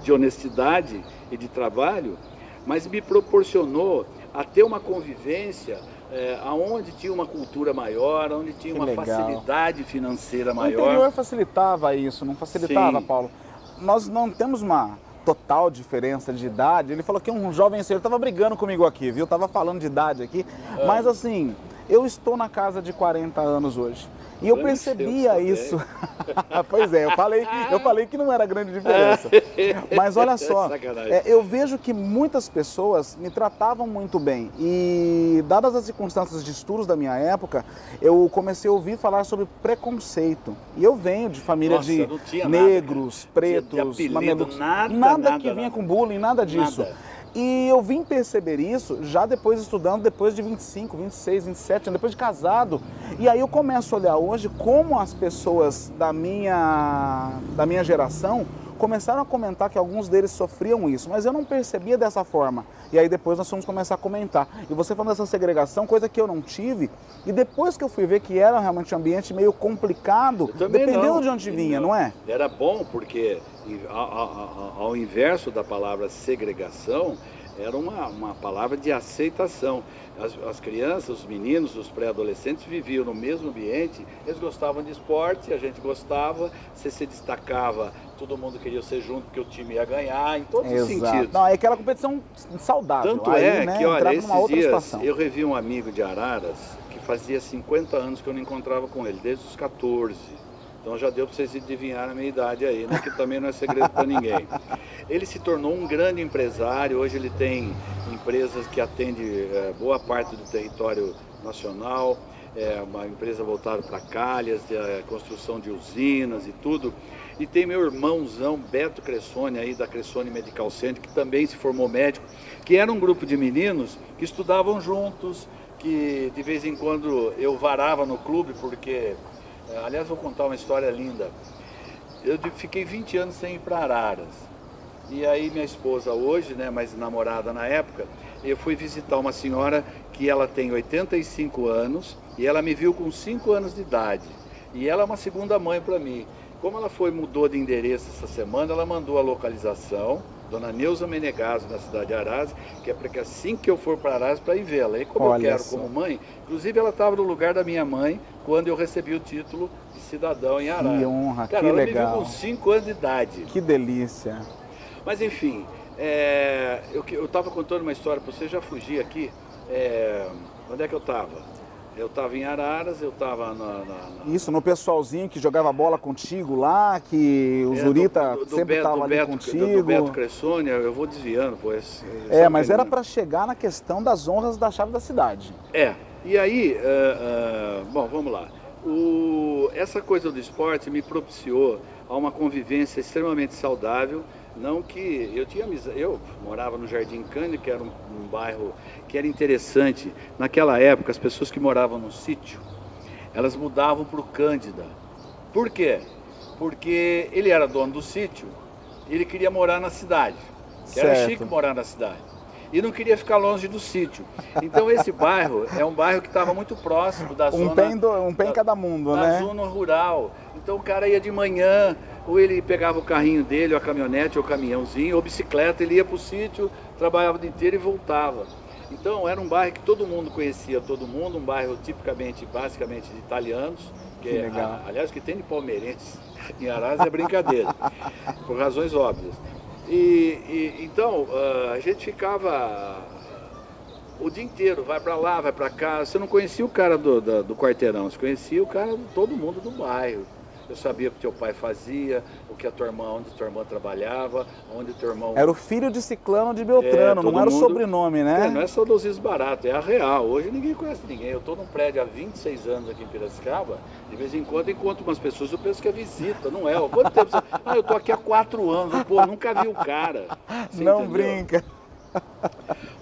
B: de honestidade e de trabalho, mas me proporcionou a ter uma convivência é, aonde tinha uma cultura maior, onde tinha que uma legal. facilidade financeira maior. O
A: interior facilitava isso, não facilitava, Sim. Paulo? Nós não temos uma total diferença de idade. Ele falou que um jovem senhor estava brigando comigo aqui, viu? Tava falando de idade aqui, é. mas assim, eu estou na casa de 40 anos hoje. E eu percebia isso. pois é, eu falei, eu falei que não era grande diferença. Mas olha só, é, eu vejo que muitas pessoas me tratavam muito bem. E dadas as circunstâncias de estudos da minha época, eu comecei a ouvir falar sobre preconceito. E eu venho de família Nossa, de negros, nada, pretos,
B: de mamelucos. Nada,
A: nada, nada, que vinha com bullying, nada disso. Nada. E eu vim perceber isso já depois estudando, depois de 25, 26, 27 anos, depois de casado. E aí eu começo a olhar hoje como as pessoas da minha, da minha geração começaram a comentar que alguns deles sofriam isso, mas eu não percebia dessa forma. E aí depois nós fomos começar a comentar. E você falando dessa segregação, coisa que eu não tive, e depois que eu fui ver que era realmente um ambiente meio complicado, dependendo não. de onde vinha, não. não é?
B: Era bom porque ao, inverso da palavra segregação, era uma, uma palavra de aceitação. As, as crianças, os meninos, os pré-adolescentes viviam no mesmo ambiente, eles gostavam de esporte, a gente gostava, você se destacava, todo mundo queria ser junto porque o time ia ganhar, em todos Exato. os sentidos.
A: Não, é aquela competição saudável.
B: Tanto Aí, é né, que, olha, esses dias situação. eu revi um amigo de Araras que fazia 50 anos que eu não encontrava com ele, desde os 14 então já deu para vocês adivinhar a minha idade aí, né? que também não é segredo para ninguém. Ele se tornou um grande empresário, hoje ele tem empresas que atendem é, boa parte do território nacional, é uma empresa voltada para calhas, de, é, construção de usinas e tudo. E tem meu irmãozão Beto Cressone aí da Cressone Medical Center, que também se formou médico, que era um grupo de meninos que estudavam juntos, que de vez em quando eu varava no clube porque aliás, vou contar uma história linda. Eu fiquei 20 anos sem ir para Araras. E aí minha esposa hoje, né, mas namorada na época, eu fui visitar uma senhora que ela tem 85 anos e ela me viu com 5 anos de idade. E ela é uma segunda mãe para mim. Como ela foi mudou de endereço essa semana, ela mandou a localização Dona Neuza Menegaso, na cidade de Arás, que é para que assim que eu for para Arás, para ir vê-la. E como Olha eu quero só. como mãe, inclusive ela estava no lugar da minha mãe quando eu recebi o título de cidadão em Arás.
A: Que honra,
B: Cara,
A: que
B: ela
A: legal.
B: me viu com 5 anos de idade.
A: Que delícia.
B: Mas enfim, é, eu estava contando uma história para você, já fugi aqui. É, onde é que eu estava? Eu estava em Araras, eu estava na, na,
A: na, Isso, no pessoalzinho que jogava bola contigo lá, que o é, Zurita do, do, sempre estava ali Beto, contigo. Do,
B: do Beto Cressônia, eu vou desviando, pois.
A: É, mas era para chegar na questão das honras da chave da cidade.
B: É, e aí, uh, uh, bom, vamos lá. O, essa coisa do esporte me propiciou a uma convivência extremamente saudável não que eu tinha eu morava no Jardim Cândido, que era um, um, bairro que era interessante. Naquela época, as pessoas que moravam no sítio, elas mudavam para o Cândida. Por quê? Porque ele era dono do sítio, ele queria morar na cidade. Era chique morar na cidade. E não queria ficar longe do sítio. Então esse bairro é um bairro que estava muito próximo da
A: um
B: zona.
A: Pé do, um pé em cada mundo,
B: da
A: né?
B: Da zona rural. Então o cara ia de manhã, ou ele pegava o carrinho dele, ou a caminhonete, ou o caminhãozinho, ou bicicleta, ele ia para o sítio, trabalhava o dia inteiro e voltava. Então era um bairro que todo mundo conhecia todo mundo, um bairro tipicamente, basicamente de italianos, que, que é, a, aliás, que tem de palmeirense em Arás é brincadeira, por razões óbvias. E, e então uh, a gente ficava o dia inteiro, vai para lá, vai para cá. Você não conhecia o cara do, do, do quarteirão, você conhecia o cara, todo mundo do bairro. Eu sabia o que teu pai fazia, o que a tua irmã, onde tua irmã trabalhava, onde teu irmão.
A: Era o filho de Ciclano de Beltrano, é, não era mundo... o sobrenome, né?
B: É, não é saudosismo barato, é a real. Hoje ninguém conhece ninguém. Eu estou num prédio há 26 anos aqui em Piracicaba, de vez em quando encontro umas pessoas, eu penso que é visita, não é? Quanto tempo você. Ah, eu estou aqui há quatro anos, pô, nunca vi o cara.
A: Você não entendeu? brinca.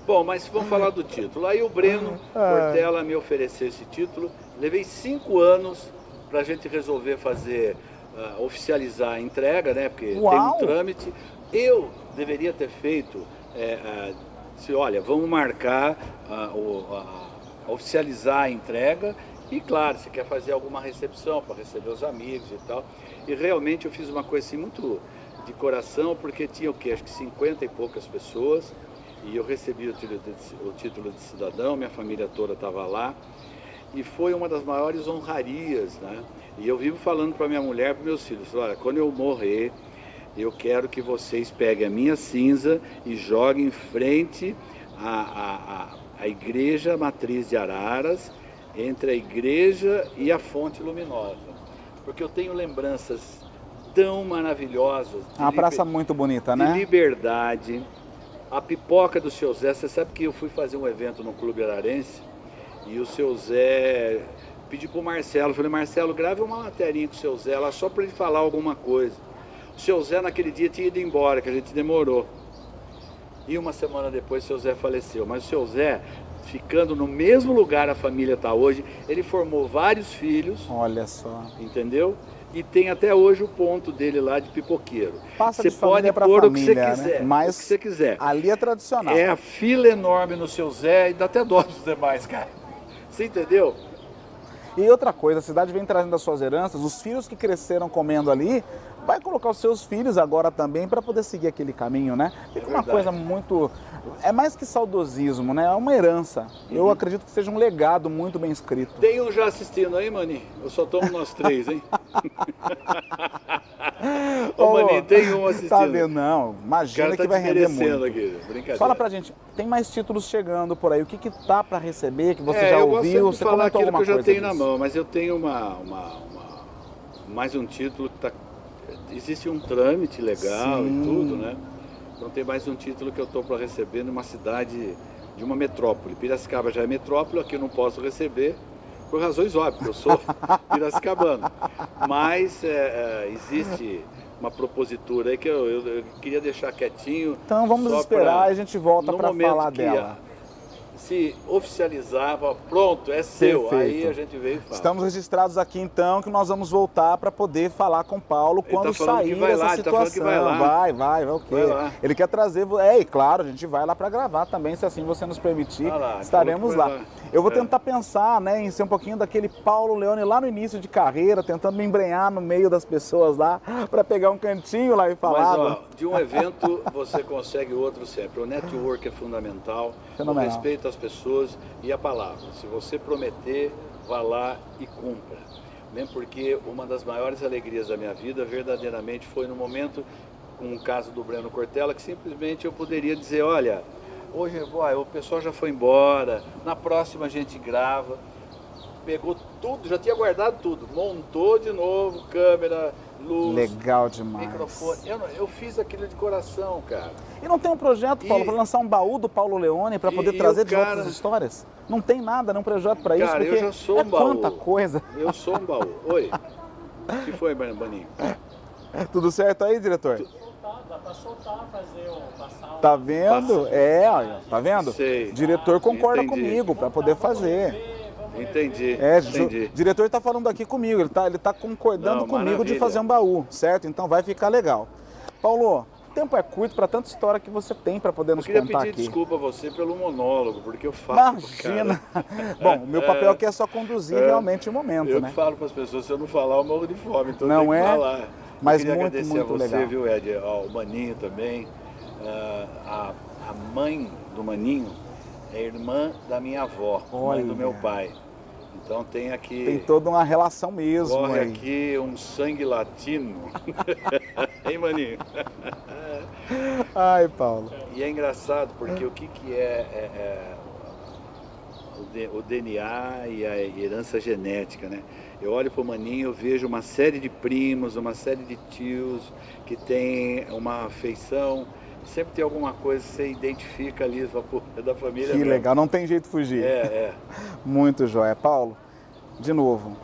B: Bom, mas vamos falar do título. Aí o Breno Portela me ofereceu esse título. Levei cinco anos para a gente resolver fazer, uh, oficializar a entrega, né? Porque Uau. tem um trâmite. Eu deveria ter feito, é, uh, se olha, vamos marcar, uh, oficializar a entrega e claro, se quer fazer alguma recepção para receber os amigos e tal. E realmente eu fiz uma coisa assim muito de coração, porque tinha o quê? Acho que 50 e poucas pessoas. E eu recebi o título de, o título de cidadão, minha família toda estava lá e foi uma das maiores honrarias, né? E eu vivo falando para minha mulher para meus filhos, olha, quando eu morrer, eu quero que vocês peguem a minha cinza e joguem em frente à, à, à igreja matriz de Araras, entre a igreja e a fonte luminosa. Porque eu tenho lembranças tão maravilhosas.
A: Uma praça muito bonita, né?
B: De liberdade. A pipoca do seu Zé, você sabe que eu fui fazer um evento no Clube Ararense e o seu Zé pediu pro Marcelo, falei, Marcelo, grave uma matéria com o seu Zé lá só para ele falar alguma coisa. O seu Zé naquele dia tinha ido embora, que a gente demorou. E uma semana depois o seu Zé faleceu. Mas o seu Zé, ficando no mesmo lugar a família está hoje, ele formou vários filhos.
A: Olha só.
B: Entendeu? E tem até hoje o ponto dele lá de pipoqueiro.
A: Passa você de pode pôr família, o que você né? quiser.
B: Né? Mas o que você quiser.
A: Ali é tradicional.
B: É a fila enorme no seu Zé e dá até dó dos demais, cara. Você entendeu?
A: E outra coisa, a cidade vem trazendo as suas heranças, os filhos que cresceram comendo ali, vai colocar os seus filhos agora também para poder seguir aquele caminho, né? Fica é uma coisa muito. É mais que saudosismo, né? É uma herança. Uhum. Eu acredito que seja um legado muito bem escrito.
B: Tem um já assistindo aí, Mani? Eu só tomo nós três, hein? Ô, oh, Mani, tem um assistindo. Tá
A: vendo? Não, imagina tá que vai render muito.
B: Aqui. Brincadeira.
A: Fala pra gente, tem mais títulos chegando por aí. O que que tá para receber, que você é, já ouviu?
B: Você falar aquilo que eu já tenho disso. na mão, mas eu tenho uma, uma, uma mais um título que está existe um trâmite legal Sim. e tudo, né? Então tem mais um título que eu estou para receber numa cidade de uma metrópole. Piracicaba já é metrópole, aqui eu não posso receber, por razões óbvias, eu sou piracicabano. Mas é, é, existe uma propositura aí que eu, eu, eu, queria deixar quietinho.
A: Então vamos esperar e a gente volta para falar dela
B: se oficializava, pronto, é seu. Perfeito. Aí a gente veio e fala.
A: Estamos registrados aqui então que nós vamos voltar para poder falar com o Paulo ele quando tá sair dessa lá, situação.
B: Tá vai, lá.
A: vai, vai, vai, o quê? Ele quer trazer, é, e claro, a gente vai lá para gravar também, se assim você nos permitir, lá, estaremos lá. lá. Eu vou é. tentar pensar, né, em ser um pouquinho daquele Paulo Leone lá no início de carreira, tentando me embrenhar no meio das pessoas lá, para pegar um cantinho lá e falar.
B: Mas, ó, de um evento você consegue outro sempre. O network é fundamental, Fenomenal. o respeito às pessoas e a palavra. Se você prometer, vá lá e cumpra. Porque uma das maiores alegrias da minha vida verdadeiramente foi no momento, com o caso do Breno Cortella, que simplesmente eu poderia dizer, olha, hoje o pessoal já foi embora, na próxima a gente grava. Pegou tudo, já tinha guardado tudo, montou de novo, câmera, luz,
A: Legal demais.
B: microfone. Eu, eu fiz aquilo de coração, cara.
A: E não tem um projeto, Paulo, para lançar um baú do Paulo Leone para poder e, trazer e de cara... outras histórias? Não tem nada, não projeto para isso, porque
B: eu já sou
A: um
B: é baú.
A: quanta coisa.
B: Eu sou um baú. Oi. O que foi, Baninho?
A: Tudo certo aí, diretor? Tu...
C: Dá para soltar, fazer o passar.
A: Tá vendo? Passa. É, tá vendo?
B: Sei.
A: Diretor concorda Entendi. comigo para poder fazer.
B: Entendi.
A: É,
B: entendi.
A: o diretor está falando aqui comigo, ele está ele tá concordando Não, comigo maravilha. de fazer um baú, certo? Então vai ficar legal. Paulo, o tempo é curto para tanta história que você tem para poder nos contar aqui.
B: Eu queria pedir desculpa a você pelo monólogo, porque eu falo.
A: Imagina! Bom, o meu papel aqui é só conduzir é, realmente o momento,
B: eu
A: né?
B: Eu falo para as pessoas, se eu não falar, eu morro de fome, então
A: não é?
B: que falar.
A: Mas
B: eu queria
A: muito,
B: agradecer
A: muito
B: a você,
A: legal.
B: viu, Ed, ao Maninho também. Uh, a, a mãe do Maninho é irmã da minha avó, Olha. mãe do meu pai. Então tem aqui.
A: Tem toda uma relação mesmo.
B: Corre
A: aí.
B: aqui um sangue latino. hein, maninho?
A: Ai, Paulo.
B: E é engraçado porque o que, que é, é, é o, DNA e a herança genética, né? Eu olho para o maninho, eu vejo uma série de primos, uma série de tios que tem uma afeição sempre tem alguma coisa que você identifica ali, é da família.
A: Que mesmo. legal, não tem jeito de fugir.
B: É, é.
A: Muito jóia. Paulo, de novo,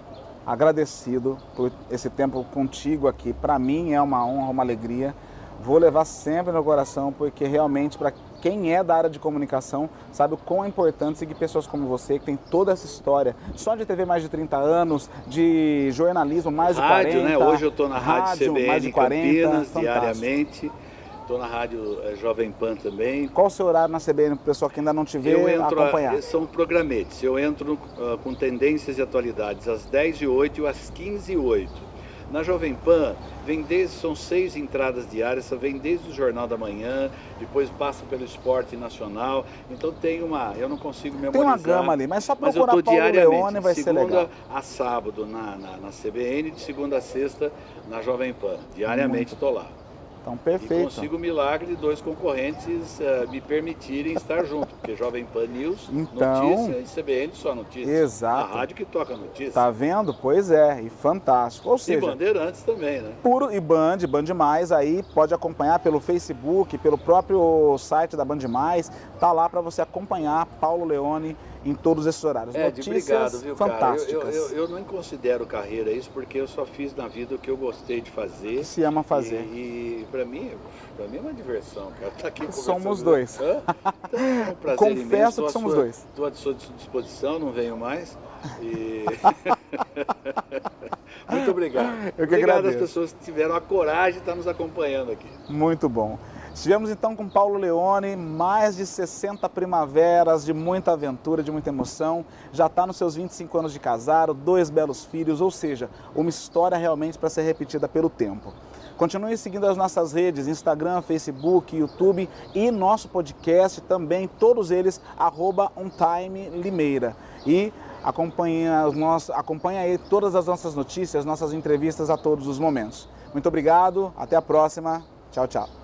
A: agradecido por esse tempo contigo aqui. Para mim é uma honra, uma alegria. Vou levar sempre no coração, porque realmente, para quem é da área de comunicação, sabe o quão é importante seguir pessoas como você, que tem toda essa história, só de TV mais de 30 anos, de jornalismo mais de
B: rádio,
A: 40.
B: Né? Hoje eu estou na Rádio, rádio CBN mais de 40, Campinas,
A: fantástico.
B: diariamente. Estou na rádio é, Jovem Pan também.
A: Qual o seu horário na CBN para o pessoal que ainda não te vê
B: eu entro
A: acompanhar?
B: A, são programetes. Eu entro uh, com tendências e atualidades às 10 e 8 e às 15 e 8. Na Jovem Pan, vem desde, são seis entradas diárias, vem desde o Jornal da Manhã, depois passa pelo Esporte Nacional. Então tem uma, eu não consigo memorizar.
A: Tem uma gama ali, mas só procurar mas Paulo Leone vai ser legal.
B: De segunda a sábado na, na, na CBN, de segunda a sexta na Jovem Pan. Diariamente estou lá.
A: Então, perfeito.
B: E consigo o milagre de dois concorrentes uh, me permitirem estar junto, porque Jovem Pan News,
A: então,
B: notícia e CBN só notícia.
A: Exato.
B: A rádio que toca notícia.
A: Tá vendo? Pois é, e fantástico. Ou seja,
B: e Bandeirantes também, né?
A: Puro e Band, Band Mais, aí pode acompanhar pelo Facebook, pelo próprio site da Band Mais, tá lá para você acompanhar Paulo Leone em todos esses horários.
B: É,
A: Notícias
B: obrigado, viu,
A: fantásticas.
B: Eu, eu, eu, eu, não considero carreira isso porque eu só fiz na vida o que eu gostei de fazer.
A: Se ama fazer.
B: E, e para mim, para mim é uma diversão, cara. Tá aqui
A: somos dois.
B: Então, é um prazer
A: Confesso
B: imenso.
A: que somos
B: sua,
A: dois.
B: Estou à sua disposição, não venho mais. E... Muito obrigado.
A: Eu que
B: obrigado
A: agradeço.
B: às pessoas que tiveram a coragem de estar nos acompanhando aqui.
A: Muito bom. Estivemos então com Paulo Leone, mais de 60 primaveras de muita aventura, de muita emoção. Já está nos seus 25 anos de casado, dois belos filhos, ou seja, uma história realmente para ser repetida pelo tempo. Continue seguindo as nossas redes, Instagram, Facebook, YouTube e nosso podcast também, todos eles, arroba. E acompanha, acompanha aí todas as nossas notícias, nossas entrevistas a todos os momentos. Muito obrigado, até a próxima. Tchau, tchau.